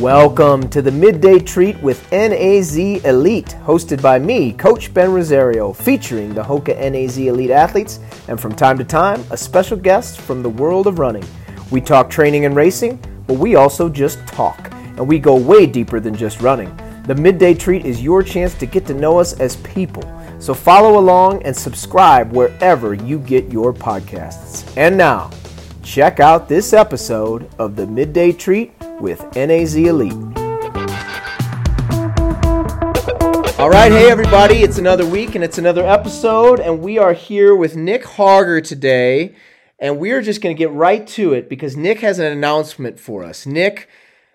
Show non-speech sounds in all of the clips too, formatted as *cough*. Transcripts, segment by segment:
Welcome to the Midday Treat with NAZ Elite, hosted by me, Coach Ben Rosario, featuring the Hoka NAZ Elite athletes and from time to time, a special guest from the world of running. We talk training and racing, but we also just talk, and we go way deeper than just running. The Midday Treat is your chance to get to know us as people. So follow along and subscribe wherever you get your podcasts. And now, check out this episode of the Midday Treat with NAZ Elite. All right, hey everybody, it's another week and it's another episode, and we are here with Nick Hauger today, and we are just going to get right to it because Nick has an announcement for us. Nick,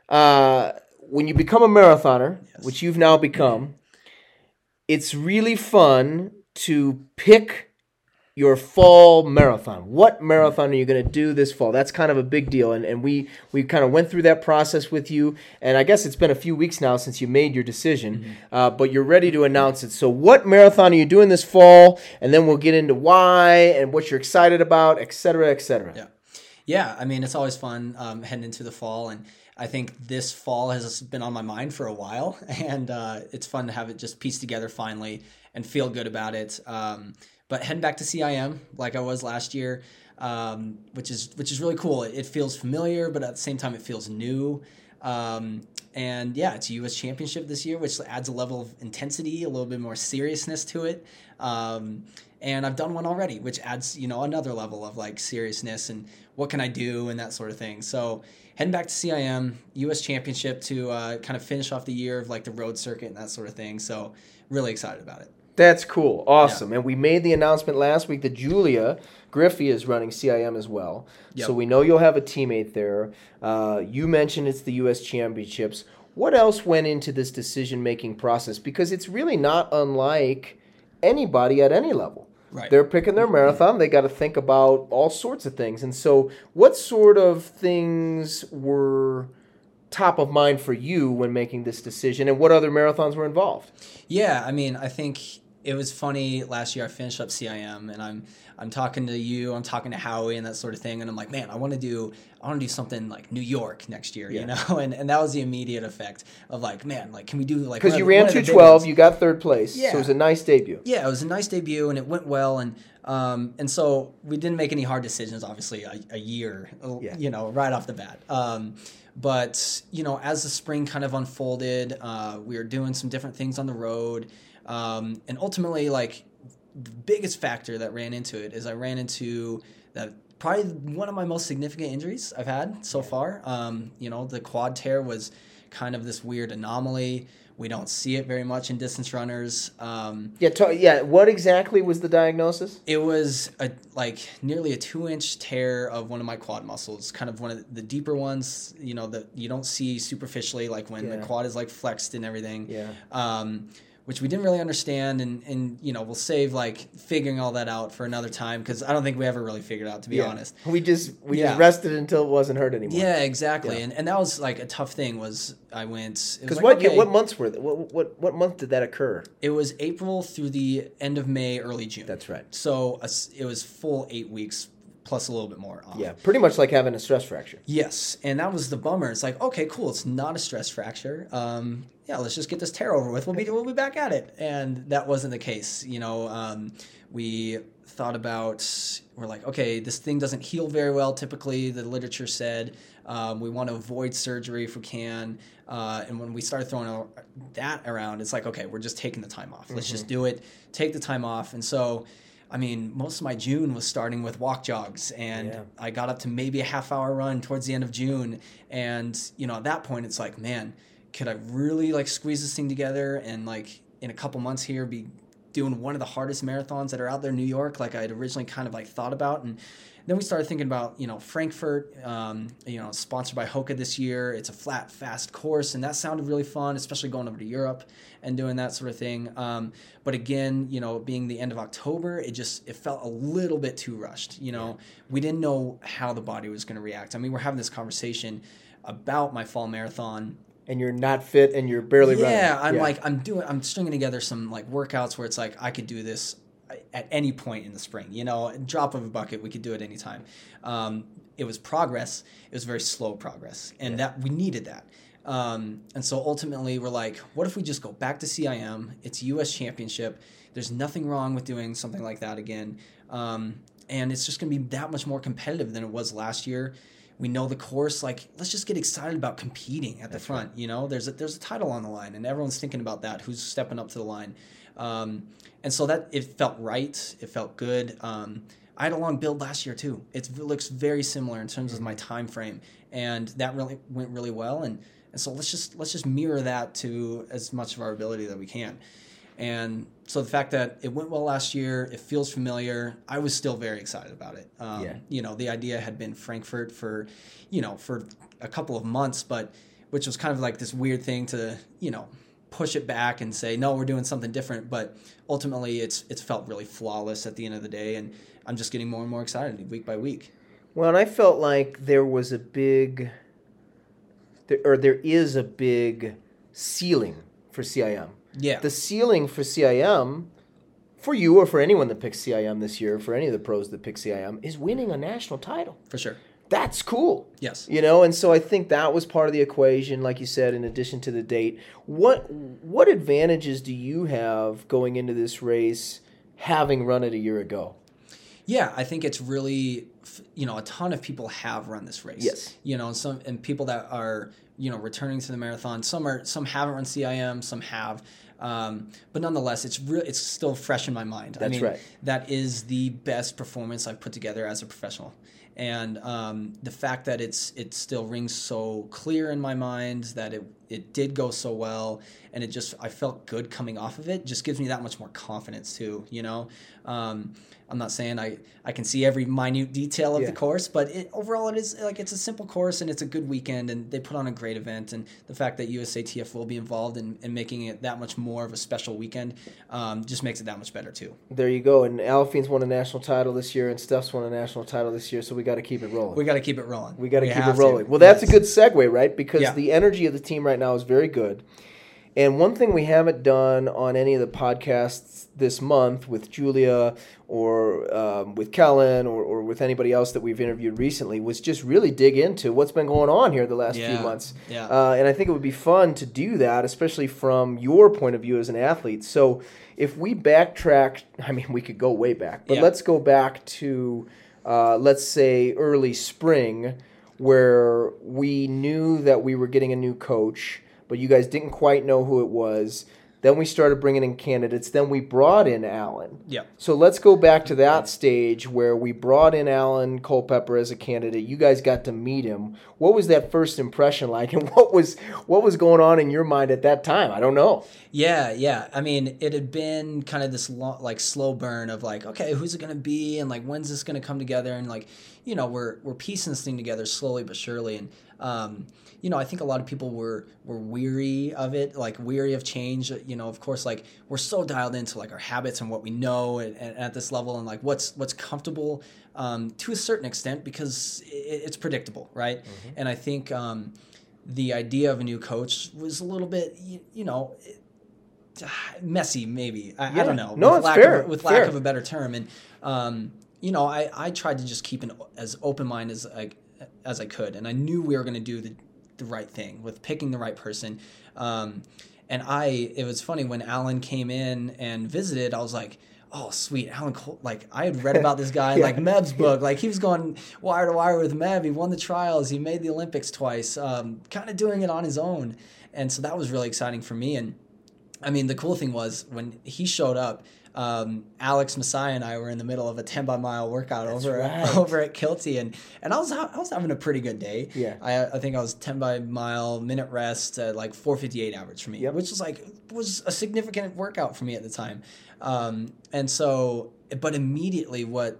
uh, when you become a marathoner, yes. which you've now become, it's really fun to pick your fall marathon. What marathon are you going to do this fall? That's kind of a big deal, and, and we we kind of went through that process with you. And I guess it's been a few weeks now since you made your decision, mm-hmm. uh, but you're ready to announce it. So, what marathon are you doing this fall? And then we'll get into why and what you're excited about, et cetera, et cetera. Yeah, yeah. I mean, it's always fun um, heading into the fall and. I think this fall has been on my mind for a while, *laughs* and uh, it's fun to have it just pieced together finally and feel good about it. Um, but heading back to CIM like I was last year, um, which is which is really cool. It, it, feels familiar, but at the same time, it feels new. Um, and yeah, it's a U.S. Championship this year, which adds a level of intensity, a little bit more seriousness to it. Um, and I've done one already, which adds you know another level of like seriousness and what can I do and that sort of thing. So heading back to CIM, U.S. Championship to uh, kind of finish off the year of like the road circuit and that sort of thing. So really excited about it. That's cool. Awesome. Yeah. And we made the announcement last week that Julia Griffey is running CIM as well. Yep. So we know you'll have a teammate there. Uh, you mentioned it's the U.S. Championships. What else went into this decision making process? Because it's really not unlike anybody at any level. Right. They're picking their marathon. They got to think about all sorts of things. And so, what sort of things were top of mind for you when making this decision, and what other marathons were involved? Yeah, I mean, I think it was funny last year. I finished up CIM, and I'm I'm talking to you, I'm talking to Howie, and that sort of thing, and I'm like, man, I want to do I want to do something like New York next year, yeah. you know, *laughs* and and that was the immediate effect of like, man, like can we do like because you ran two twelve, you got third place, yeah, so it was a nice debut. Yeah, it was a nice debut, and it went well, and um, and so we didn't make any hard decisions, obviously, a, a year, yeah. you know, right off the bat. Um, but you know, as the spring kind of unfolded, uh, we were doing some different things on the road. Um, and ultimately, like the biggest factor that ran into it is I ran into that probably one of my most significant injuries I've had so far. Um, you know, the quad tear was kind of this weird anomaly. We don't see it very much in distance runners. Um, yeah, to, yeah. What exactly was the diagnosis? It was a like nearly a two-inch tear of one of my quad muscles, kind of one of the deeper ones. You know that you don't see superficially, like when yeah. the quad is like flexed and everything. Yeah. Um, which we didn't really understand and, and you know we'll save like figuring all that out for another time because i don't think we ever really figured out to be yeah. honest we just we yeah. just rested until it wasn't hurt anymore yeah exactly yeah. And, and that was like a tough thing was i went because like, what okay, what months were that what, what what month did that occur it was april through the end of may early june that's right so a, it was full eight weeks plus a little bit more off. Yeah, pretty much like having a stress fracture. Yes, and that was the bummer. It's like, okay, cool, it's not a stress fracture. Um, yeah, let's just get this tear over with. We'll be we'll be back at it. And that wasn't the case. You know, um, we thought about we're like, okay, this thing doesn't heal very well. Typically, the literature said um, we want to avoid surgery if we can. Uh, and when we started throwing that around, it's like, okay, we're just taking the time off. Let's mm-hmm. just do it. Take the time off. And so I mean, most of my June was starting with walk jogs, and yeah. I got up to maybe a half hour run towards the end of June. And you know, at that point, it's like, man, could I really like squeeze this thing together and like in a couple months here be doing one of the hardest marathons that are out there in New York, like I had originally kind of like thought about, and then we started thinking about you know Frankfurt, um, you know, sponsored by Hoka this year. It's a flat, fast course, and that sounded really fun, especially going over to Europe and doing that sort of thing. Um, but again, you know, being the end of October, it just it felt a little bit too rushed. You know, yeah. we didn't know how the body was going to react. I mean, we're having this conversation about my fall marathon and you're not fit and you're barely yeah, running. Yeah, I'm like I'm doing I'm stringing together some like workouts where it's like I could do this at any point in the spring. You know, drop of a bucket, we could do it anytime. Um, it was progress. It was very slow progress, and yeah. that we needed that. Um, and so ultimately, we're like, what if we just go back to CIM? It's U.S. Championship. There's nothing wrong with doing something like that again, um, and it's just going to be that much more competitive than it was last year. We know the course. Like, let's just get excited about competing at the front. Right. You know, there's a, there's a title on the line, and everyone's thinking about that. Who's stepping up to the line? Um, and so that it felt right. It felt good. Um, I had a long build last year too. It's, it looks very similar in terms of my time frame, and that really went really well. And and so let's just let's just mirror that to as much of our ability that we can. And so the fact that it went well last year, it feels familiar. I was still very excited about it. Um, yeah. You know, the idea had been Frankfurt for, you know, for a couple of months, but which was kind of like this weird thing to, you know, push it back and say no we're doing something different but ultimately it's it's felt really flawless at the end of the day and i'm just getting more and more excited week by week well and i felt like there was a big there, or there is a big ceiling for cim yeah the ceiling for cim for you or for anyone that picks cim this year for any of the pros that pick cim is winning a national title for sure that's cool. Yes. You know, and so I think that was part of the equation, like you said, in addition to the date. What what advantages do you have going into this race having run it a year ago? Yeah, I think it's really you know, a ton of people have run this race. Yes. You know, some and people that are, you know, returning to the marathon, some are some haven't run CIM, some have. Um, but nonetheless, it's real. It's still fresh in my mind. That's I mean, right. That is the best performance I've put together as a professional and um, the fact that it's it still rings so clear in my mind that it it did go so well and it just I felt good coming off of it just gives me that much more confidence too you know um, I'm not saying I, I can see every minute detail of yeah. the course, but it, overall it is like it's a simple course and it's a good weekend and they put on a great event and the fact that USATF will be involved in, in making it that much more of a special weekend um, just makes it that much better too. There you go. And Aliphine's won a national title this year and Steph's won a national title this year, so we got to keep it rolling. We got to keep it rolling. We got to keep it rolling. To. Well, that's yes. a good segue, right? Because yeah. the energy of the team right now is very good. And one thing we haven't done on any of the podcasts this month with Julia or um, with Kellen or, or with anybody else that we've interviewed recently was just really dig into what's been going on here the last yeah. few months. Yeah. Uh, and I think it would be fun to do that, especially from your point of view as an athlete. So if we backtrack, *laughs* I mean, we could go way back, but yeah. let's go back to, uh, let's say, early spring, where we knew that we were getting a new coach but you guys didn't quite know who it was. Then we started bringing in candidates. Then we brought in Alan. Yeah. So let's go back to that stage where we brought in Alan Culpepper as a candidate. You guys got to meet him. What was that first impression like, *laughs* and what was what was going on in your mind at that time? I don't know. Yeah, yeah. I mean, it had been kind of this long, like slow burn of like, okay, who's it gonna be, and like when's this gonna come together, and like, you know, we're we're piecing this thing together slowly but surely, and um, you know, I think a lot of people were were weary of it, like weary of change. You know, of course, like we're so dialed into like our habits and what we know and at this level, and like what's what's comfortable um, to a certain extent because it, it's predictable, right? Mm-hmm. And I think um, the idea of a new coach was a little bit, you, you know. *sighs* messy maybe I, yeah. I, don't know no with it's lack fair of, with fair. lack of a better term and um, you know I, I tried to just keep an as open mind as I as I could and I knew we were going to do the the right thing with picking the right person. Um, and I, it was funny when Alan came in and visited. I was like, oh sweet alan Col-. like i had read about this *laughs* guy yeah. like Meb's book like he was going wire to wire with mev he won the trials he made the olympics twice um, kind of doing it on his own and so that was really exciting for me and i mean the cool thing was when he showed up um, Alex Masai and I were in the middle of a 10 by mile workout That's over right. at, *laughs* over at Kilty and and I was I was having a pretty good day. Yeah. I, I think I was 10 by mile minute rest at like 458 average for me, yep. which was like was a significant workout for me at the time. Um, and so but immediately what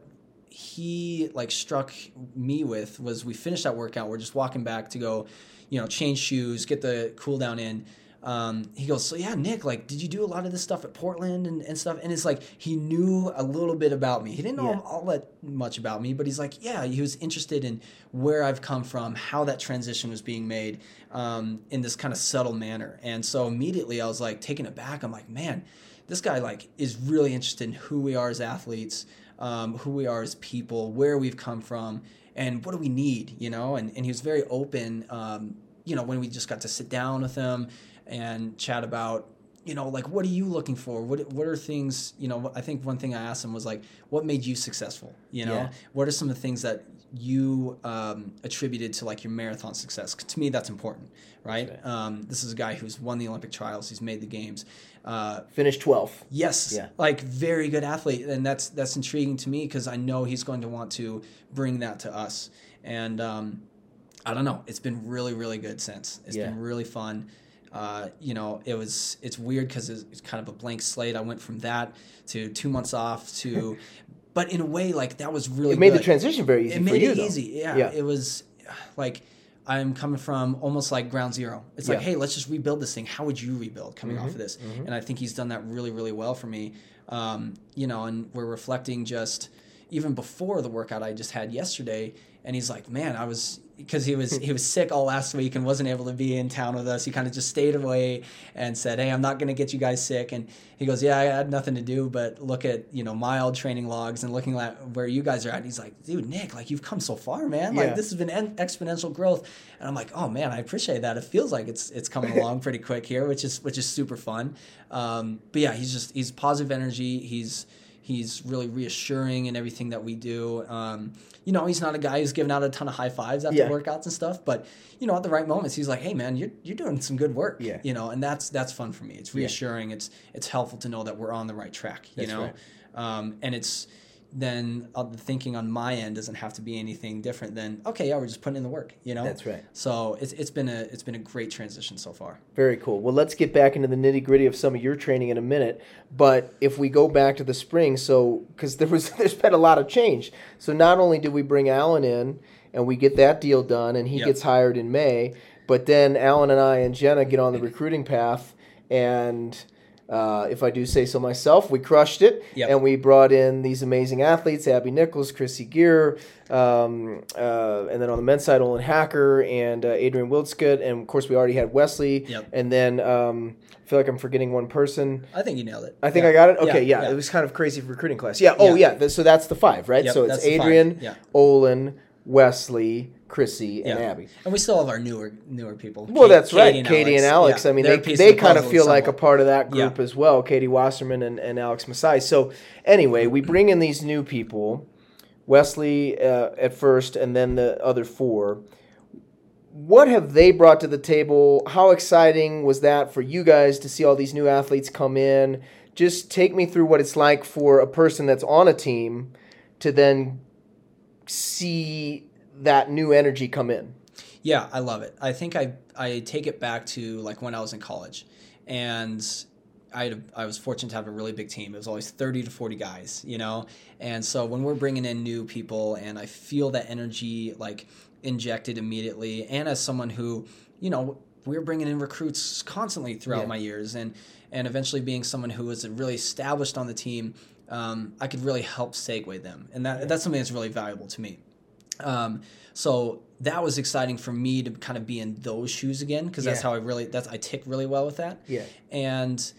he like struck me with was we finished that workout. We're just walking back to go, you know, change shoes, get the cool down in. Um, he goes, so yeah, Nick, like, did you do a lot of this stuff at Portland and, and stuff? And it's like he knew a little bit about me. He didn't know Yeah. all that much about me, but he's like, yeah, he was interested in where I've come from, how that transition was being made um, in this kind of subtle manner. And so immediately I was like taken aback. I'm like, man, this guy like is really interested in who we are as athletes, um, who we are as people, where we've come from, and what do we need, you know? And, and he was very open, um, you know, when we just got to sit down with him and chat about you know like what are you looking for what what are things you know i think one thing i asked him was like what made you successful you know Yeah. what are some of the things that you um, attributed to like your marathon success? to me that's important right um, this is a guy who's won the olympic trials he's made the games uh, Finished 12th. Yes, Yeah. like very good athlete, and that's that's intriguing to me because I know he's going to want to bring that to us. And um, I don't know, it's been really really good since. It's Yeah. been really fun. Uh, you know, it was it's weird because it's, it's kind of a blank slate. I went from that to two months off to, *laughs* but in a way, like that was really It made the good. transition very easy It for made you. it though. easy. Yeah, Yeah. it was like I'm coming from almost like ground zero. It's like, Yeah. hey, let's just rebuild this thing. How would you rebuild coming off of this? Mm-hmm. And I think he's done that really, really well for me. Um, you know, and we're reflecting just even before the workout I just had yesterday. And he's like, man, I was because he was he was sick all last week and wasn't able to be in town with us. He kind of just stayed away and said, "Hey, I'm not going to get you guys sick." And he goes, "Yeah, I had nothing to do but look at you know my old training logs and looking at where you guys are at." And he's like, "Dude, Nick, like you've come so far, man. Yeah. Like this has been en- exponential growth." And I'm like, "Oh man, I appreciate that. It feels like it's it's coming *laughs* along pretty quick here, which is which is super fun." Um, but yeah, he's just he's positive energy. He's he's really reassuring in everything that we do. Um, you know, he's not a guy who's giving out a ton of high fives after Yeah. workouts and stuff, but you know, at the right moments, he's like, "Hey, man, you're you're doing some good work." Yeah. You know, and that's that's fun for me. It's reassuring. It's it's helpful to know that we're on the right track. You That's know, right. um, and it's then uh, the thinking on my end doesn't have to be anything different than okay, yeah, we're just putting in the work. You know, That's right. So it's it's been a it's been a great transition so far. Very cool. Well, let's get back into the nitty gritty of some of your training in a minute. But if we go back to the spring, so because there was *laughs* there's been a lot of change. So not only did we bring Alan in and we get that deal done, and he Yep. gets hired in May, but then Alan and I and Jenna get on the *laughs* recruiting path, and uh, if I do say so myself, we crushed it, Yep. and we brought in these amazing athletes: Abby Nichols, Krissy Gear, um, uh, and then on the men's side, Olin Hacker and uh, Adrian Wildschutt, and of course we already had Wesley, Yep. and then um, I feel like I'm forgetting one person. I think you nailed it. I think Yeah. I got it. Okay, yeah, yeah. it was kind of crazy recruiting class. Yeah. Oh, Yeah. yeah. so that's the five, right? Yep, so it's that's the five. Adrian, Yeah. Olin, Wesley, Krissy, and Yeah. Abby. And we still have our newer newer people. Well, Kate- that's right. Katie and Alex. Yeah, I mean, they, they kind of feel like a part of that group Yeah. as well. Katie Wasserman and, and Alex Masai. So anyway, we bring in these new people, Wesley uh, at first, and then the other four. What have they brought to the table? How exciting was that for you guys to see all these new athletes come in? Just take me through what it's like for a person that's on a team to then see that new energy come in. Yeah, I love it. I think I I take it back to like when I was in college, and I had a, I was fortunate to have a really big team. It was always thirty to forty guys, you know. And so when we're bringing in new people, and I feel that energy like injected immediately, and as someone who, you know, we're bringing in recruits constantly throughout Yeah. my years, and and eventually being someone who was really established on the team, um, I could really help segue them, and that that's something that's really valuable to me. Um, so that was exciting for me to kind of be in those shoes again because that's how I really that's I tick really well with that. Yeah. And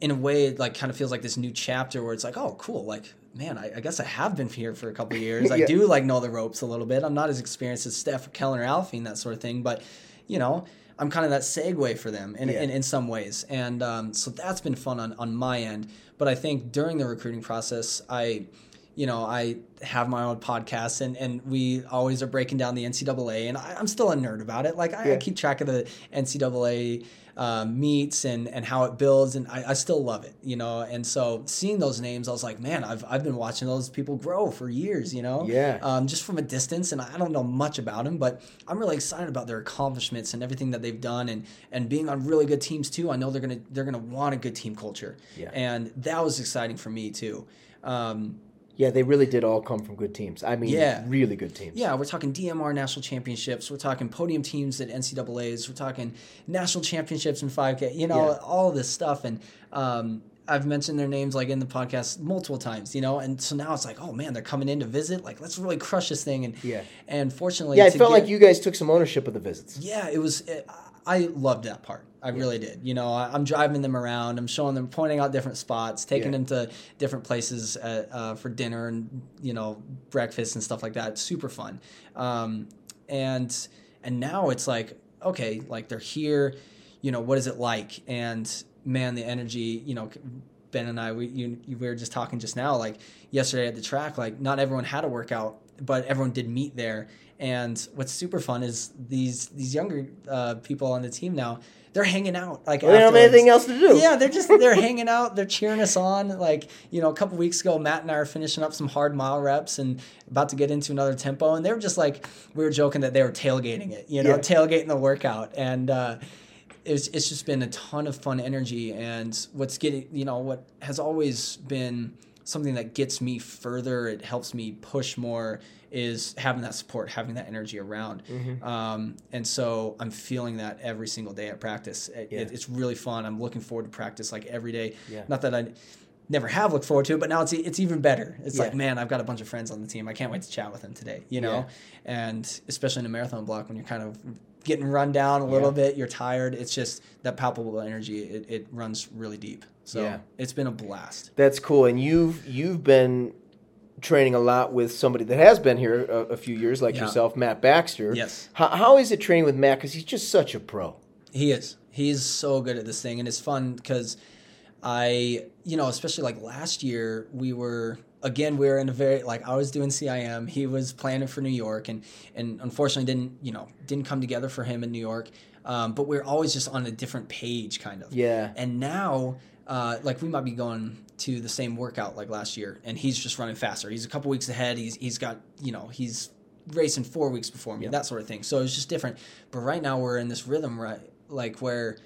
in a way, it like kind of feels like this new chapter where it's like, oh, cool, like man, I, I guess I have been here for a couple of years. *laughs* I do like know the ropes a little bit. I'm not as experienced as Steph, or Kellen, or Alfie and that sort of thing, but you know. I'm kind of that segue for them in, Yeah. in, in some ways. And um, so that's been fun on, on my end. But I think during the recruiting process, I, you know, I have my own podcast and, and we always are breaking down the NCAA and I, I'm still a nerd about it. Like I, Yeah. I keep track of the NCAA uh, meets and, and how it builds and I, I still love it, you know? And so seeing those names, I was like, man, I've, I've been watching those people grow for years, you know? Yeah. Um, just from a distance and I don't know much about them, but I'm really excited about their accomplishments and everything that they've done and, and being on really good teams too. I know they're going to, they're going to want a good team culture. Yeah. And that was exciting for me too. Um, Yeah, they really did all come from good teams. I mean, Yeah. really good teams. Yeah, we're talking DMR national championships. We're talking podium teams at NCAA's. We're talking national championships in 5K. You know, Yeah. all this stuff. And um, I've mentioned their names like in the podcast multiple times. You know, and so now it's like, oh man, they're coming in to visit. Like, let's really crush this thing. And Yeah. and fortunately, Yeah, I to felt get- like you guys took some ownership of the visits. Yeah, it was. It, I loved that part. I really did. You know, I, I'm driving them around. I'm showing them, pointing out different spots, taking Yeah. them to different places at, uh, for dinner and you know breakfast and stuff like that. It's super fun. Um, and and now it's like okay, like they're here. You know, what is it like? And man, the energy. You know, Ben and I, we you, we were just talking just now, like yesterday at the track. Like not everyone had a workout, but everyone did meet there. And what's super fun is these these younger uh, people on the team now. They're hanging out like Well, they don't have anything else to do. Yeah, they're just they're *laughs* hanging out. They're cheering us on. Like you know, a couple weeks ago, Matt and I are finishing up some hard mile reps and about to get into another tempo, and they were just like we were joking that they were tailgating it. You know, Yeah. tailgating the workout, and uh, it's it's just been a ton of fun energy. And what's getting you know what has always been something that gets me further. It helps me push more. Is having that support, having that energy around, Mm-hmm. um, and so I'm feeling that every single day at practice. It, Yeah. it- it's really fun. I'm looking forward to practice like every day. Yeah. Not that I never have looked forward to it, but now it's it's even better. It's Yeah. like, man, I've got a bunch of friends on the team. I can't wait to chat with them today. You know, and especially in a marathon block when you're kind of getting run down a little Yeah. bit, you're tired. It's just that palpable energy. It, it runs really deep. So Yeah. it's been a blast. That's cool. And you've you've been training a lot with somebody that has been here a, a few years, like Yeah. yourself, Matt Baxter. Yes. How, how is it training with Matt? Because he's just such a pro. He is. He's so good at this thing, and it's fun because I, you know, especially like last year, we were again we were in a very like I was doing CIM, he was planning for New York, and and unfortunately didn't you know didn't come together for him in New York, um, but we are always just on a different page, kind of. Yeah. And now, uh, like we might be going to the same workout like last year, and he's just running faster. He's a couple weeks ahead. He's he's got you know he's racing four weeks before me, that sort of thing. So it's just different. But right now we're in this rhythm, right? Like where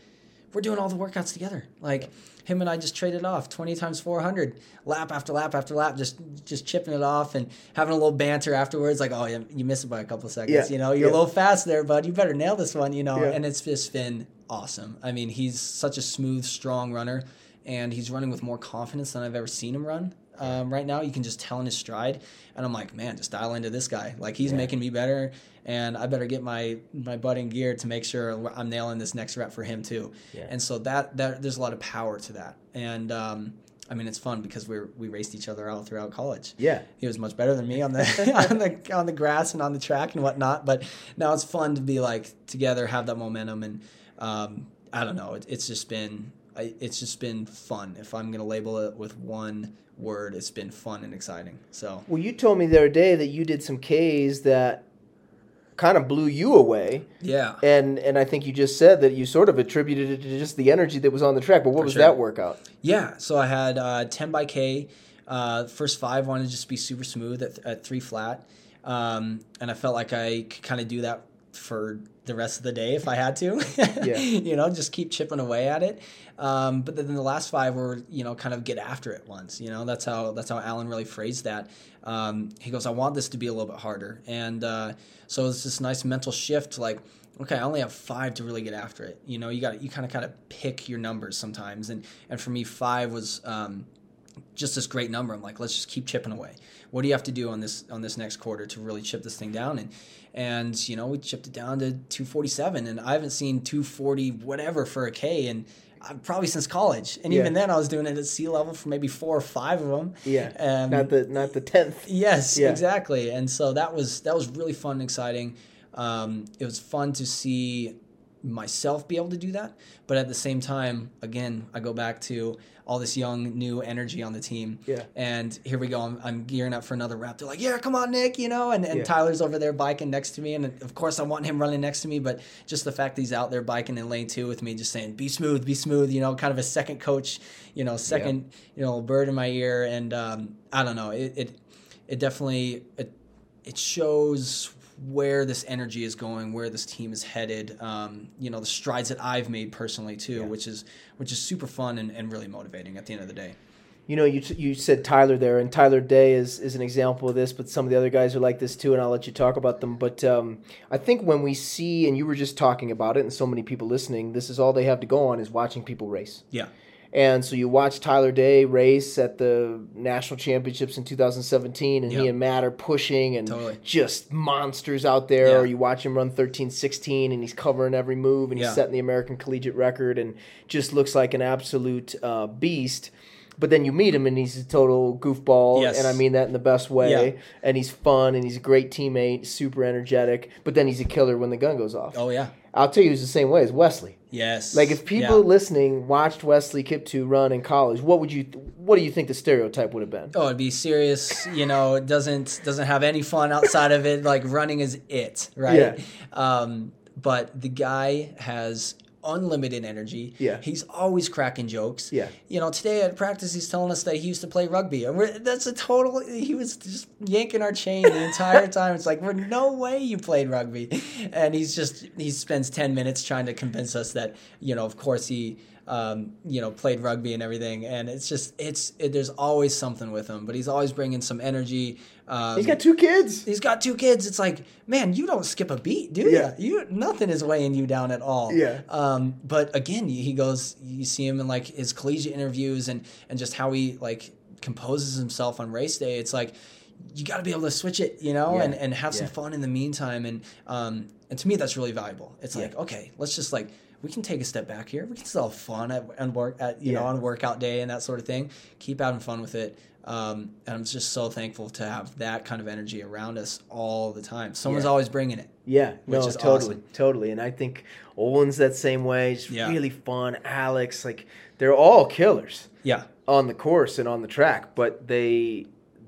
we're doing all the workouts together. Like him and I just traded off twenty times four hundred, lap after lap after lap, just just chipping it off and having a little banter afterwards. Like, oh, you, you missed it by a couple of seconds. Yeah, You know, you're yeah. a little fast there, bud. You better nail this one. You know, Yeah. and it's just been awesome. I mean, he's such a smooth, strong runner, and he's running with more confidence than I've ever seen him run. Um, right now, you can just tell in his stride, and I'm like, man, just dial into this guy. Like he's Yeah. making me better, and I better get my my butt in gear to make sure I'm nailing this next rep for him too. Yeah. And so that that there's a lot of power to that, and um, I mean it's fun because we we raced each other out throughout college. Yeah. He was much better than me on the *laughs* *laughs* on the on the grass and on the track and whatnot. But now it's fun to be like together, have that momentum, and um, I don't know. It, it's just been I, it's just been fun. If I'm gonna label it with one word, it's been fun and exciting. So Well, you told me the other day that you did some Ks that kind of blew you away. yeah, And and I think you just said that you sort of attributed it to just the energy that was on the track. But what was sure. that workout? Yeah, so I had uh, 10 by K. Uh, first five wanted to just be super smooth at, at three flat. Um, and I felt like I could kind of do that for the rest of the day if I had to. Yeah. *laughs* you know, just keep chipping away at it. Um, but then the last five were, you know, kind of get after it once. You know, that's how that's how Alan really phrased that. Um, he goes, I want this to be a little bit harder. And uh, so it's this nice mental shift like, okay, I only have five to really get after it. You know, you got you kind of kind of pick your numbers sometimes, and and for me, five was um, just this great number. I'm like, let's just keep chipping away. What do you have to do on this on this next quarter to really chip this thing down? And and you know, we chipped it down to 247, and I haven't seen 240 whatever for a K, and uh, probably since college. And Yeah. even then, I was doing it at sea level for maybe four or five of them. Yeah. Um, not the not the tenth. Yes, Yeah. exactly. And so that was that was really fun and exciting. Um, it was fun to see myself be able to do that, but at the same time, again, I go back to all this young new energy on the team. Yeah. And here we go. I'm, I'm gearing up for another rep. They're like, "Yeah, come on, Nick," you know. And, and Yeah. Tyler's over there biking next to me, and of course I want him running next to me. But just the fact that he's out there biking in lane two with me, just saying, "Be smooth, be smooth," you know, kind of a second coach, you know, second, you know, bird in my ear. And um, I don't know, it, it it definitely it, it shows where this energy is going, where this team is headed. Um, you know, the strides that I've made personally too, Yeah. which is which is super fun and, and really motivating at the end of the day. You know, you you said Tyler there, and Tyler Day is, is an example of this, but some of the other guys are like this too, and I'll let you talk about them. But um, I think when we see, and you were just talking about it, and so many people listening, this is all they have to go on is watching people race. Yeah. And so you watch Tyler Day race at the national championships in 2017, and he and Matt are pushing and Totally. just monsters out there. Yeah. Or you watch him run 13 16, and he's covering every move, and he's Yeah. setting the American collegiate record, and just looks like an absolute uh, beast. But then you meet him, and he's a total goofball, Yes. and I mean that in the best way. Yeah. And he's fun, and he's a great teammate, super energetic. But then he's a killer when the gun goes off. Oh yeah. I'll tell you, it's the same way as Wesley. Yes. Like if people Yeah. listening watched Wesley Kiptoo run in college, what would you what do you think the stereotype would have been? Oh, it'd be serious. You know, it doesn't doesn't have any fun outside of it. Like running is it, right? Yeah. Um, but the guy has unlimited energy. Yeah. He's always cracking jokes. Yeah. You know, today at practice he's telling us that he used to play rugby, and we're, that's a total. He was just yanking our chain the entire *laughs* time. It's like, we're no way you played rugby, and he's just he spends ten minutes trying to convince us that you know, of course he. Um, you know, played rugby and everything, and it's just it's it, there's always something with him, but he's always bringing some energy. Um, He's got two kids. He's got two kids. It's like, man, you don't skip a beat, do Yeah. you? You nothing is weighing you down at all. Yeah. Um, but again, he goes. You see him in like his collegiate interviews and and just how he like composes himself on race day. It's like you got to be able to switch it, you know, Yeah. and and have some Yeah. fun in the meantime. And um, and to me, that's really valuable. It's like, okay, let's just like. We can take a step back here. We can still have fun at and work at you know Yeah. on workout day and that sort of thing. Keep having fun with it. Um, and I'm just so thankful to have that kind of energy around us all the time. Someone's Yeah. always bringing it. Yeah, no, is totally, awesome. totally. And I think Owen's that same way. Just Yeah. really fun. Alex, like they're all killers Yeah, on the course and on the track, but they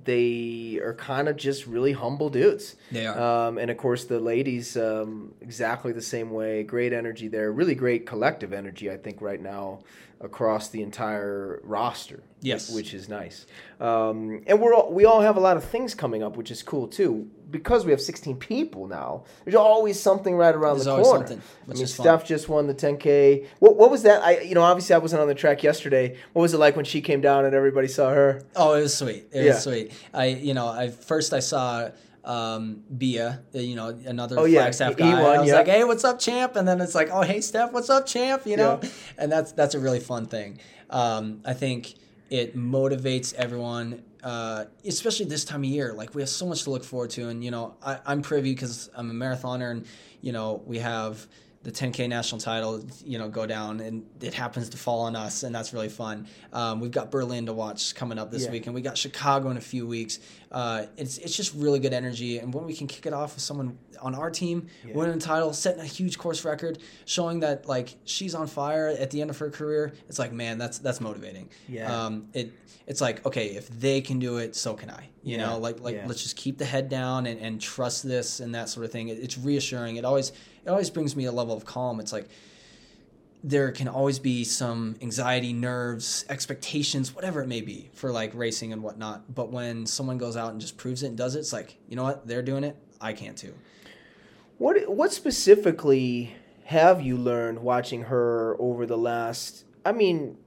they are kind of just really humble dudes. they are. Um, and of course, the ladies, um, exactly the same way. Great energy there. Really great collective energy, I think, right now across the entire roster. Yes. which is nice. Um, and we're all, we all have a lot of things coming up, which is cool too. Because we have 16 people now, there's always something right around There's the always corner. something, I mean, is fun. Steph just won the 10K. What what was that? I you know obviously I wasn't on the track yesterday. What was it like when she came down and everybody saw her? Oh, it was sweet. It Yeah. was sweet. I, you know, I first I saw um, Bia, uh, you know, another Oh, yeah. Flagstaff guy. won, I was yeah. like, "Hey, what's up, champ?" And then it's like, "Oh, hey, Steph, what's up, champ?" You know, Yeah. and that's that's a really fun thing. Um, I think it motivates everyone, uh, especially this time of year. Like we have so much to look forward to, and you know, I, I'm privy because I'm a marathoner, and you know, we have the 10K national title, you know, go down, and it happens to fall on us, and that's really fun. Um, we've got Berlin to watch coming up this Yeah. week, and we got Chicago in a few weeks. Uh, it's it's just really good energy, and when we can kick it off with someone on our team winning a title, setting a huge course record, showing that like she's on fire at the end of her career, it's like man, that's that's motivating. Yeah. Um, it it's like okay, if they can do it, so can I. You Yeah. know, like like Yeah. let's just keep the head down and, and trust this and that sort of thing. It, it's reassuring. It always it always brings me a level of calm. It's like there can always be some anxiety, nerves, expectations, whatever it may be for like racing and whatnot. But when someone goes out and just proves it and does it, it's like, you know what? They're doing it. I can too. What what specifically have you learned watching her over the last? I mean,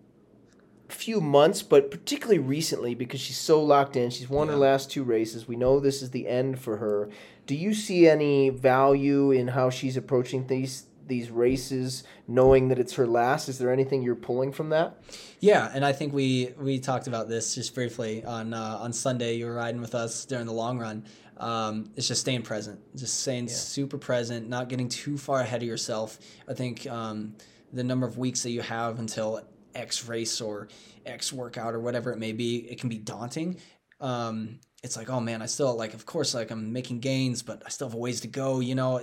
few months, but particularly recently because she's so locked in. She's won her last two races. We know this is the end for her. Do you see any value in how she's approaching these these races, knowing that it's her last? Is there anything you're pulling from that? Yeah, and I think we we talked about this just briefly on uh, on Sunday. You were riding with us during the long run. Um, it's just staying present, just staying super present, not getting too far ahead of yourself. I think um, the number of weeks that you have until X race or X workout or whatever it may be, it can be daunting. Um, it's like, oh man, I still like, of course, like I'm making gains, but I still have a ways to go. You know,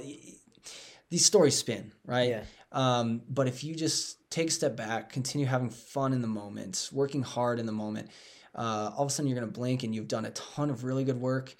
these stories spin, right? Yeah. Um, but if you just take a step back, continue having fun in the moment, working hard in the moment, uh, all of a sudden you're going to blink and you've done a ton of really good work.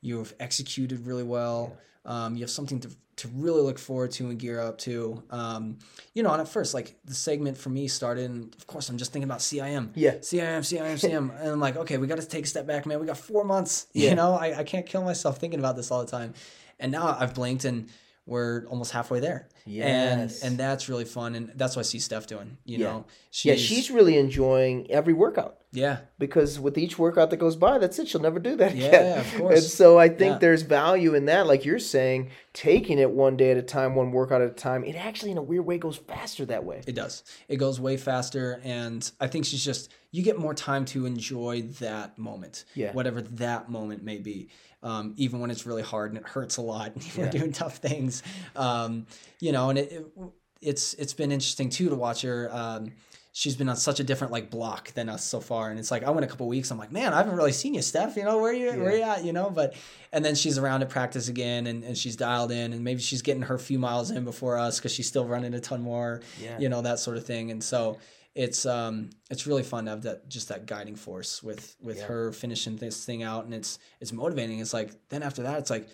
You've executed really well. Um, you have something to, to really look forward to and gear up to. Um, you know, and at first, like the segment for me started, and of course, I'm just thinking about CIM. Yeah. CIM, CIM, *laughs* CIM. and I'm like, okay, we got to take a step back, man. We got four months. Yeah. You know, I, I can't kill myself thinking about this all the time. And now I've blinked and we're almost halfway there. Yes. And and that's really fun and that's what I see Steph doing. You Yeah. know. yeah, she's really enjoying every workout yeah. because with each workout that goes by, that's it. She'll never do that Yeah, again. of *laughs* course. And so I think Yeah. there's value in that, like you're saying, taking it one day at a time, one workout at a time. It actually, in a weird way, goes faster that way. It does. It goes way faster, and I think she's just you get more time to enjoy that moment, Yeah. whatever that moment may be. Um, even when it's really hard and it hurts a lot, *laughs* and we're Yeah. doing tough things, um, you know. And it, it it's it's been interesting too to watch her. Um, she's been on such a different like block than us so far, and it's like I went a couple weeks. I'm like, man, I haven't really seen you, Steph. You know where you where you at? You know, but and then she's around at practice again, and, and she's dialed in, and maybe she's getting her few miles in before us because she's still running a ton more Yeah. you know that sort of thing and so it's um it's really fun to have that just that guiding force with with Yeah. her finishing this thing out and it's it's motivating. It's like then after that it's like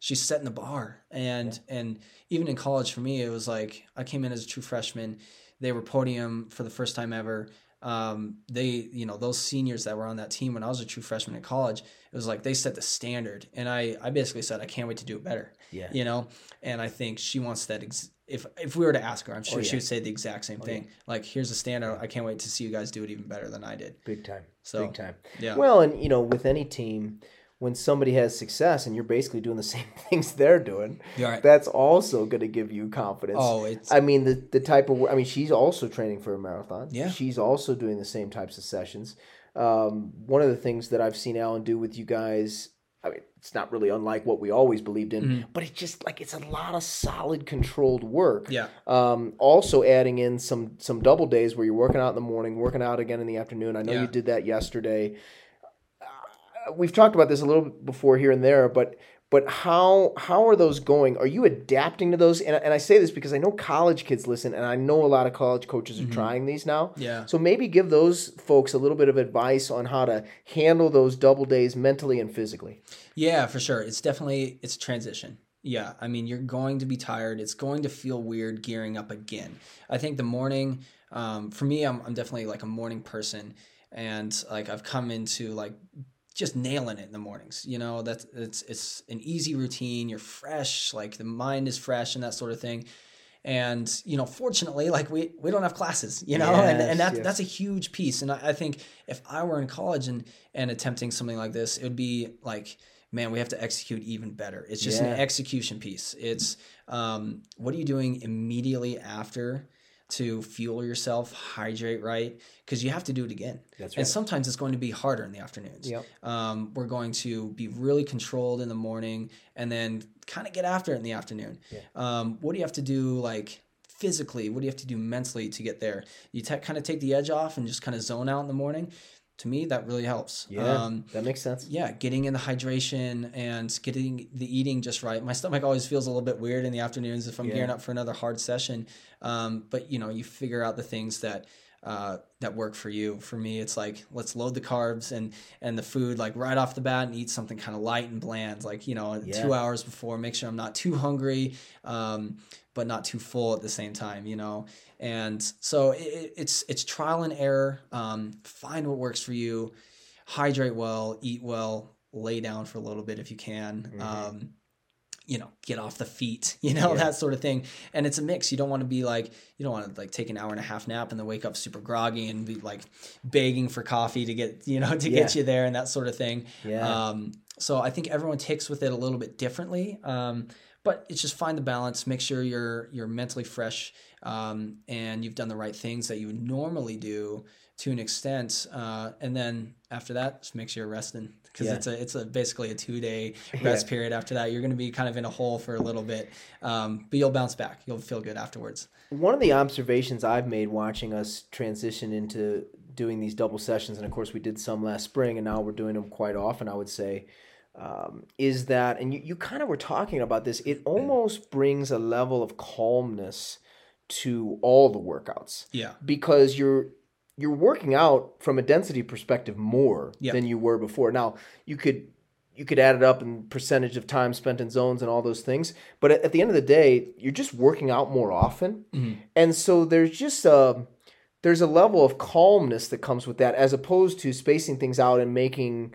she's setting the bar. And and even in college for me it was like i came in as a true freshman. They were podium for the first time ever um, they you know those seniors that were on that team when i was a true freshman in college it was like they set the standard and i i basically said i can't wait to do it better Yeah. you know and i think she wants that ex- if if we were to ask her i'm sure Oh, yeah. she would say the exact same thing like here's a standard i can't wait to see you guys do it even better than i did Big time. So, Big time. yeah. Well, and you know, with any team, when somebody has success and you're basically doing the *laughs* same things they're doing, right. that's also going to give you confidence. oh it's I mean, the the type of I mean, she's also training for a marathon. Yeah. she's also doing the same types of sessions. Um, one of the things that I've seen Alan do with you guys, I mean, it's not really unlike what we always believed in, Mm-hmm. but it's just like it's a lot of solid, controlled work. yeah Um, also adding in some some double days where you're working out in the morning, working out again in the afternoon. I know Yeah. you did that yesterday. We've talked about this a little bit before here and there, but but how how are those going? Are you adapting to those? And, and I say this because I know college kids listen, and I know a lot of college coaches are trying these now. Mm-hmm. Yeah. So maybe give those folks a little bit of advice on how to handle those double days mentally and physically. Yeah, for sure. It's definitely it's a transition. Yeah, I mean, you're going to be tired. It's going to feel weird gearing up again. I think the morning, um, for me, I'm I'm definitely like a morning person, and like I've come into like just nailing it in the mornings. You know, that's it's it's an easy routine. You're fresh, like the mind is fresh and that sort of thing. And you know, fortunately, like we we don't have classes, you know, and Yes, and that's yes. that's a huge piece. And I, I think if I were in college and and attempting something like this, it would be like, man, we have to execute even better. It's just Yeah. an execution piece. It's um, what are you doing immediately after to fuel yourself, hydrate right, because you have to do it again. That's right. And sometimes it's going to be harder in the afternoons. Yep. Um, we're going to be really controlled in the morning and then kind of get after it in the afternoon. Um, what do you have to do like physically? What do you have to do mentally to get there? You ta kind of take the edge off and just kind of zone out in the morning. To me, that really helps. Yeah, Um, that makes sense. yeah, getting in the hydration and getting the eating just right. My stomach always feels a little bit weird in the afternoons if I'm Yeah. gearing up for another hard session. Um, but you know, you figure out the things that uh, that work for you. For me, it's like let's load the carbs and and the food like right off the bat and eat something kind of light and bland. Like you know, Yeah. two hours before, make sure I'm not too hungry, um, but not too full at the same time. You know, and so it, it- it's it's trial and error. Um, find what works for you hydrate well, eat well, lay down for a little bit if you can. Um, you know, get off the feet, *laughs* you know, Yeah. that sort of thing. And it's a mix. You don't want to be like, you don't want to like take an hour and a half nap and then wake up super groggy and be like begging for coffee to get, you know, *laughs* to get you there and that sort of thing. Yeah. Um, so I think everyone takes with it a little bit differently. Um, but it's just find the balance, make sure you're you're mentally fresh um, and you've done the right things that you would normally do to an extent. Uh, and then after that, just make sure you're resting because Yeah. it's a it's a basically a two day *laughs* rest period. After that, you're going to be kind of in a hole for a little bit, um, but you'll bounce back. You'll feel good afterwards. One of the observations I've made watching us transition into doing these double sessions, and of course we did some last spring, and now we're doing them quite often, I would say, um, is that, and you, you kind of were talking about this, it almost brings a level of calmness to all the workouts Yeah, because you're you're working out from a density perspective more Yep. than you were before. Now you could you could add it up in percentage of time spent in zones and all those things, but at, at the end of the day, you're just working out more often, Mhm. and so there's just a there's a level of calmness that comes with that, as opposed to spacing things out and making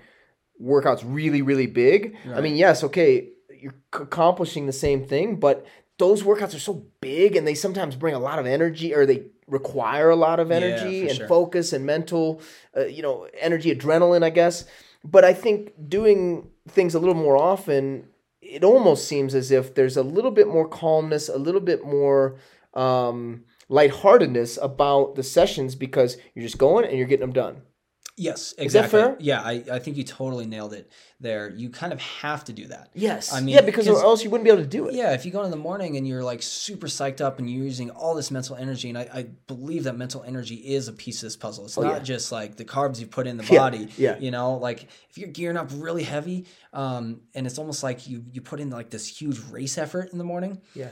workouts really really big. I mean, yes, okay. you're c- accomplishing the same thing, but those workouts are so big and they sometimes bring a lot of energy or they require a lot of energy for and sure. focus and mental, uh, you know, energy, adrenaline, I guess. But I think doing things a little more often, it almost seems as if there's a little bit more calmness, a little bit more um, lightheartedness about the sessions because you're just going and you're getting them done. Yes, exactly. Is that fair? Yeah, I, I think you totally nailed it there. You kind of have to do that. Yes. I mean, yeah, because or else you wouldn't be able to do it. Yeah, if you go in the morning and you're like super psyched up and you're using all this mental energy, and I, I believe that mental energy is a piece of this puzzle. It's not Oh, yeah. just like the carbs you put in the body. Yeah, yeah. You know, like if you're gearing up really heavy, um, and it's almost like you you put in like this huge race effort in the morning. Yeah.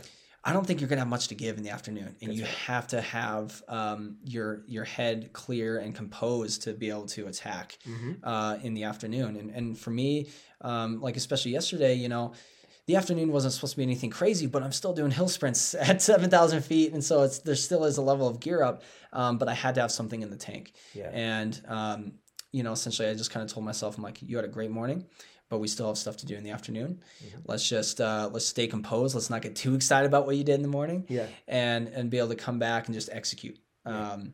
I don't think you're gonna have much to give in the afternoon, and you have to have um, your your head clear and composed to be able to attack Mm-hmm. uh, in the afternoon. And and for me, um, like especially yesterday, you know, the afternoon wasn't supposed to be anything crazy, but I'm still doing hill sprints *laughs* at seven thousand feet, and so it's there still is a level of gear up. Um, but I had to have something in the tank, Yeah. and um, you know, essentially, I just kind of told myself, I'm like, you had a great morning. But we still have stuff to do in the afternoon. Mm-hmm. Let's just uh, let's stay composed. Let's not get too excited about what you did in the morning Yeah. and and be able to come back and just execute. Um,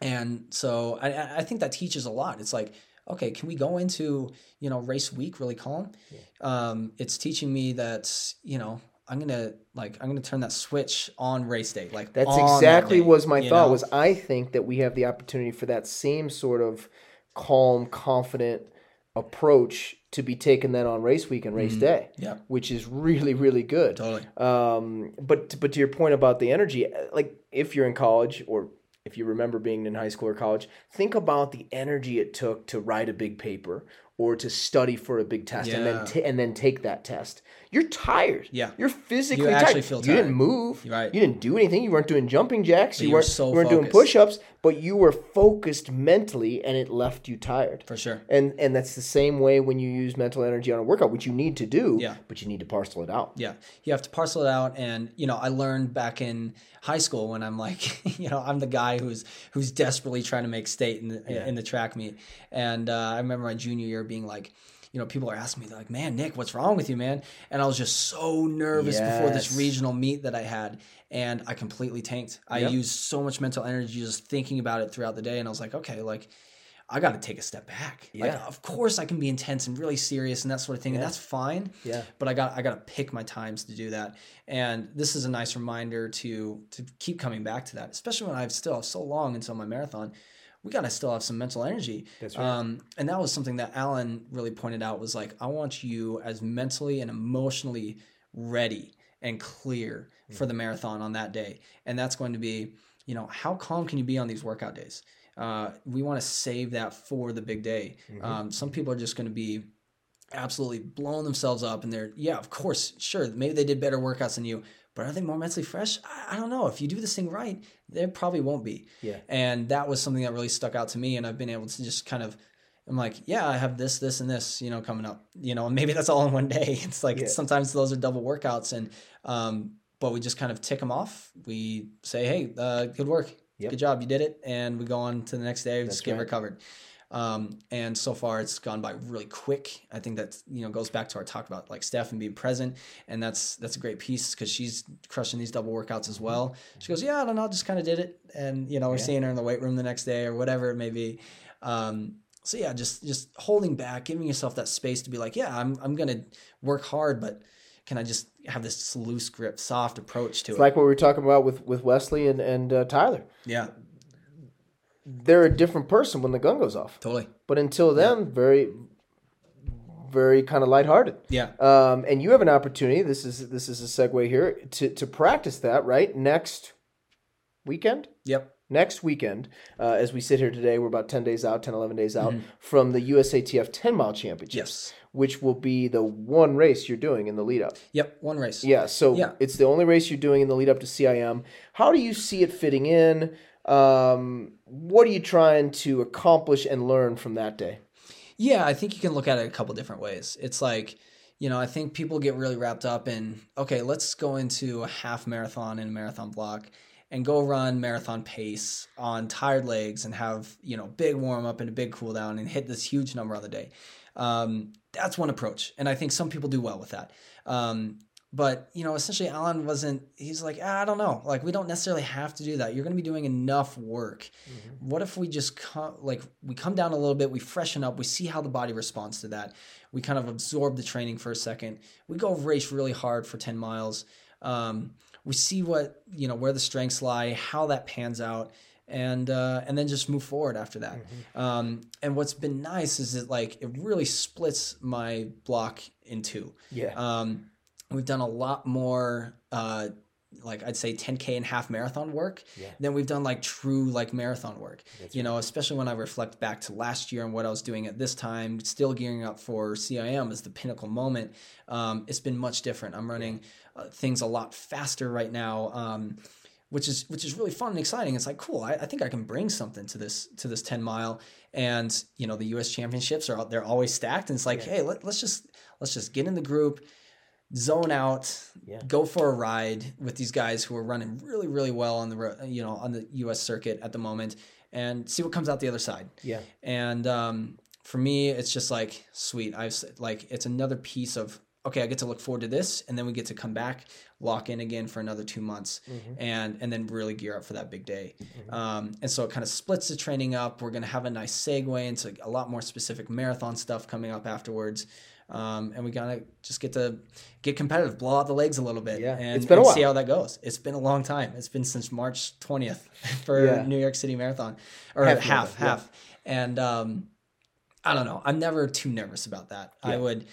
and so I- I, think that teaches a lot. It's like, okay, can we go into you know race week really calm? Um, it's teaching me that you know I'm gonna like I'm gonna turn that switch on race day. Like That's on that exactly day, was my thought know? was I think that we have the opportunity for that same sort of calm, confident approach to be taken then on race week and race day. Mm-hmm. Yeah. Which is really, really good. totally. Um, but but to your point about the energy, like if you're in college or if you remember being in high school or college, think about the energy it took to write a big paper or to study for a big test and then ta- and then take that test. You're tired. Yeah. You're physically You actually tired. feel You didn't move. Right. You didn't do anything. You weren't doing jumping jacks. You, you were weren't, so you weren't doing push-ups, but you were focused mentally and it left you tired. For sure. And and that's the same way when you use mental energy on a workout, which you need to do, Yeah. but you need to parcel it out. Yeah, you have to parcel it out, and you know, I learned back in high school when I'm like, *laughs* you know, I'm the guy who's who's desperately trying to make state in the in the track meet, and uh, I remember my junior year being like. You know, people are asking me, they're like, man, Nick, what's wrong with you, man? And I was just so nervous before this regional meet that I had. And I completely tanked. I Yep. used so much mental energy just thinking about it throughout the day. And I was like, okay, like, I got to take a step back. Like, Yeah. of course I can be intense and really serious and that sort of thing. And that's fine Yeah. but I got I got to pick my times to do that. And this is a nice reminder to to keep coming back to that, especially when I've still have so long until my marathon. We got to still have some mental energy. That's right. Um, and that was something that Alan really pointed out was like, I want you as mentally and emotionally ready and clear for the marathon on that day. And that's going to be, you know, how calm can you be on these workout days? Uh, we want to save that for the big day. Um, some people are just going to be absolutely blowing themselves up and they're yeah of course sure maybe they did better workouts than you but are they more mentally fresh? I, I don't know. If you do this thing right they probably won't be. Yeah. and that was something that really stuck out to me and i've been able to just kind of i'm like yeah i have this this and this you know coming up you know and maybe that's all in one day. *laughs* It's like Yeah. sometimes those are double workouts and um but we just kind of tick them off. We say hey uh, good work. Yep. good job. You did it. And we go on to the next day That's just get right. recovered um, and so far it's gone by really quick. I think that you know goes back to our talk about like Steph and being present, and that's that's a great piece because she's crushing these double workouts as well. She goes, yeah, I don't know, just kind of did it, and you know we're Yeah. seeing her in the weight room the next day or whatever it may be. Um, so yeah, just just holding back, giving yourself that space to be like, yeah, I'm I'm gonna work hard, but can I just have this loose grip, soft approach to It's it? like what we were talking about with, with Wesley and, and uh, Tyler. yeah, They're a different person when the gun goes off. totally. But until then, very, very kind of lighthearted. Yeah, Um, and you have an opportunity. This is this is a segue here to to practice that right next weekend. yep, Next weekend, uh, as we sit here today, we're about 10 days out, 10, 11 days out from the USATF 10 mile championship. yes, which will be the one race you're doing in the lead up. yep. One race. Yeah, so Yeah. it's the only race you're doing in the lead up to CIM. How do you see it fitting in? Um, what are you trying to accomplish and learn from that day? Yeah, I think you can look at it a couple different ways. It's like, you know, I think people get really wrapped up in, okay, let's go into a half marathon and a marathon block and go run marathon pace on tired legs and have, you know, big warm up and a big cool down and hit this huge number on the day. Um, That's one approach, and I think some people do well with that. Um, but you know, essentially, Alan wasn't. He's like, ah, I don't know. Like, we don't necessarily have to do that. You're going to be doing enough work. Mm-hmm. What if we just come, like, we come down a little bit, we freshen up, we see how the body responds to that. We kind of absorb the training for a second. We go race really hard for ten miles. Um, we see what you know where the strengths lie, how that pans out, and uh, and then just move forward after that. Mm-hmm. Um, and what's been nice is that like it really splits my block in two. Yeah. Um, we've done a lot more. Uh, like I'd say 10k and half marathon work Yeah. than we've done like true like marathon work. That's you know, especially when I reflect back to last year and what I was doing at this time, still gearing up for CIM as the pinnacle moment. Um, it's been much different. I'm running uh, things a lot faster right now. Um, which is which is really fun and exciting. It's like cool. I, I think I can bring something to this to this ten mile, and you know the U.S. championships are out, they're always stacked, and it's like Yeah. hey let, let's just let's just get in the group, zone out, Yeah. go for a ride with these guys who are running really really well on the you know on the U.S. circuit at the moment, and see what comes out the other side. Yeah. And um, for me, it's just like sweet. I've like it's another piece of okay. I get to look forward to this, and then we get to come back, lock in again for another two months, and and then really gear up for that big day. Um, and so it kind of splits the training up. We're gonna have a nice segue into a lot more specific marathon stuff coming up afterwards. Um, and we gotta just get to get competitive, blow out the legs a little bit, Yeah. and, It's been a and while. see how that goes. It's been a long time. It's been since March twentieth *laughs* for Yeah. New York City Marathon, or Half half, half, and um, I don't know. I'm never too nervous about that. I would,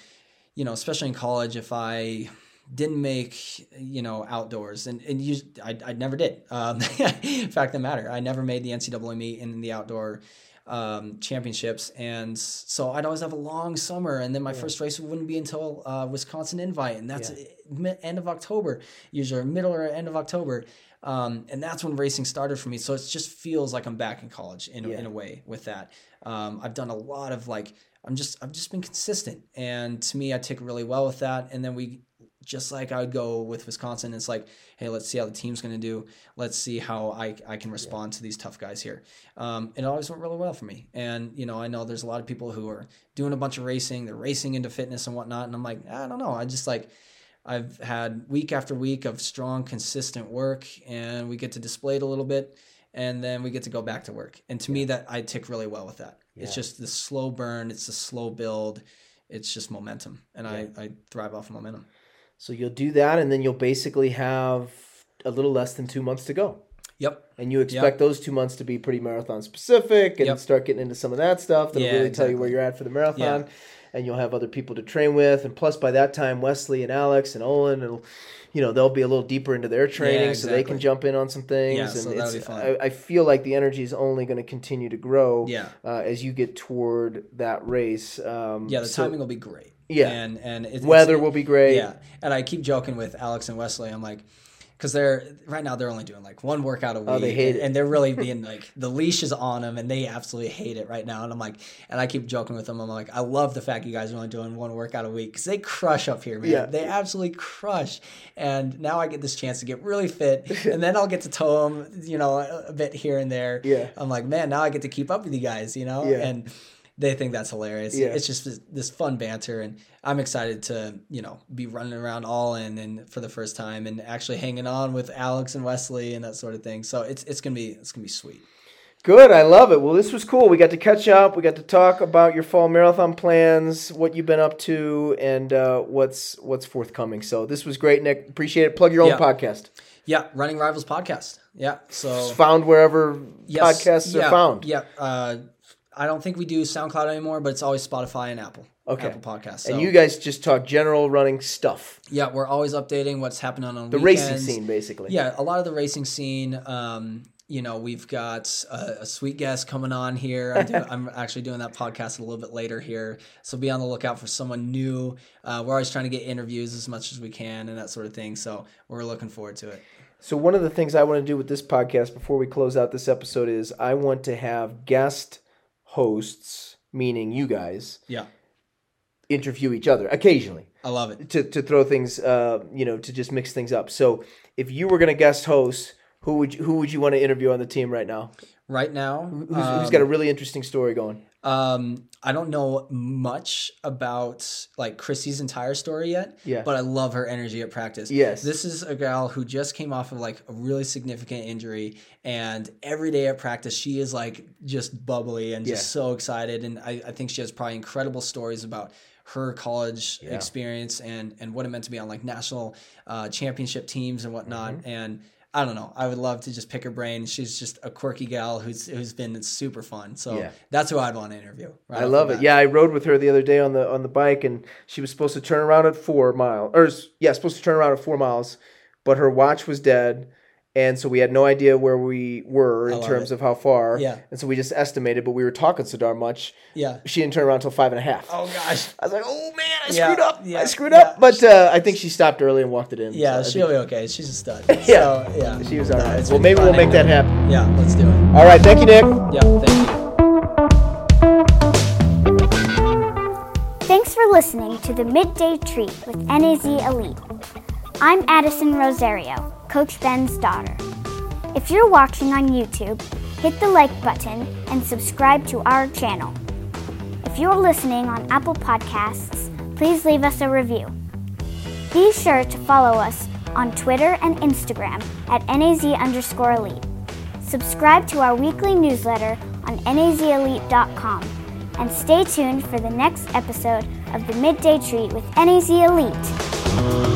you know, especially in college, if I didn't make, you know, outdoors, and and you, I, I never did. Um, *laughs* fact of the matter, I never made the NCAA meet in the outdoor um, championships, and so I'd always have a long summer, and then my first race wouldn't be until uh, Wisconsin Invite, and that's mi- end of October, usually middle or end of October. Um, and that's when racing started for me. So it just feels like I'm back in college in, a Yeah. in a way with that. Um, I've done a lot of like I'm just I've just been consistent, and to me I tick really well with that. And then we just like I would go with Wisconsin. It's like, hey, let's see how the team's going to do. Let's see how I, I can respond to these tough guys here. Um, it always went really well for me. And, you know, I know there's a lot of people who are doing a bunch of racing, they're racing into fitness and whatnot. And I'm like, I don't know. I just like, I've had week after week of strong, consistent work, and we get to display it a little bit. And then we get to go back to work. And to me, that I tick really well with that. It's just the slow burn, it's the slow build, it's just momentum. And I, I thrive off momentum. So you'll do that, and then you'll basically have a little less than two months to go. Yep. And you expect those two months to be pretty marathon specific and Yep. start getting into some of that stuff that'll Yeah, really tell you where you're at for the marathon. Yeah. And you'll have other people to train with. And plus, by that time, Wesley and Alex and Olin, will you know, they'll be a little deeper into their training so they can jump in on some things. Yeah, and so that'll be fun. I, I feel like the energy is only going to continue to grow Yeah. uh, as you get toward that race. Um, Yeah, the so timing will be great. Yeah. and and it, weather will be great. Yeah, and I keep joking with Alex and Wesley. I'm like, because they're right now they're only doing like one workout a week. Oh, they hate and, it. and they're really being *laughs* like the leash is on them, and they absolutely hate it right now. And I'm like, and I keep joking with them. I'm like, I love the fact you guys are only doing one workout a week because they crush up here, man. Yeah. They absolutely crush. And now I get this chance to get really fit, *laughs* and then I'll get to tow them, you know, a, a bit here and there. Yeah. I'm like, man, now I get to keep up with you guys, you know, Yeah. and they think that's hilarious. Yeah. It's just this, this fun banter, and I'm excited to you know be running around all in and for the first time, and actually hanging on with Alex and Wesley and that sort of thing. So it's it's gonna be it's gonna be sweet. Good, I love it. Well, this was cool. We got to catch up. We got to talk about your fall marathon plans, what you've been up to, and uh, what's what's forthcoming. So this was great, Nick. Appreciate it. Plug your own Yeah. podcast. Yeah, Running Rivals podcast. Yeah, so It's found wherever yes, podcasts yeah, are found. Yeah, uh, I don't think we do SoundCloud anymore, but it's always Spotify and Apple. Okay. Apple Podcasts. So, And you guys just talk general running stuff, yeah, we're always updating what's happening on the weekends. racing scene, basically. Yeah, a lot of the racing scene. Um, you know, we've got a, a sweet guest coming on here. I'm, doing, *laughs* I'm actually doing that podcast a little bit later here, so be on the lookout for someone new. Uh, we're always trying to get interviews as much as we can and that sort of thing. So we're looking forward to it. So one of the things I want to do with this podcast before we close out this episode is I want to have guest hosts, meaning you guys, Yeah, interview each other occasionally. I love it. to, to throw things, uh, you know, to just mix things up. So if you were going to guest host, who would you, who would you want to interview on the team right now? Right now, Who's, um, who's got a really interesting story going? Um, I don't know much about like Krissy's entire story yet. Yeah. But I love her energy at practice. Yes. This is a gal who just came off of like a really significant injury, and every day at practice she is like just bubbly and just Yeah. so excited. And I, I think she has probably incredible stories about her college Yeah. experience and and what it meant to be on like national uh, championship teams and whatnot. Mm-hmm. And I don't know. I would love to just pick her brain. She's just a quirky gal who's who's been super fun. So Yeah. that's who I'd want to interview. right I love it. Yeah, I rode with her the other day on the on the bike, and she was supposed to turn around at four miles, or yeah, supposed to turn around at four miles, but her watch was dead, and so we had no idea where we were in terms it. of how far. Yeah. and so we just estimated, but we were talking so darn much. Yeah. She didn't turn around until five and a half. Oh gosh. I was like, oh man, I Yeah, screwed up. yeah, I screwed yeah. up. But uh, I think she stopped early and walked it in. Yeah, so she'll be okay. She's a stud. *laughs* Yeah. So, yeah. she was all No, right. Well, maybe fun we'll make that happen. Yeah, let's do it. All right, thank you, Nick. Yeah, thank you. Thanks for listening to the Midday Treat with NAZ Elite. I'm Addison Rosario, Coach Ben's daughter. If you're watching on YouTube, hit the like button and subscribe to our channel. If you're listening on Apple Podcasts, please leave us a review. Be sure to follow us on Twitter and Instagram at NAZ underscore elite. Subscribe to our weekly newsletter on nazelite.com and stay tuned for the next episode of the Midday Treat with NAZ Elite.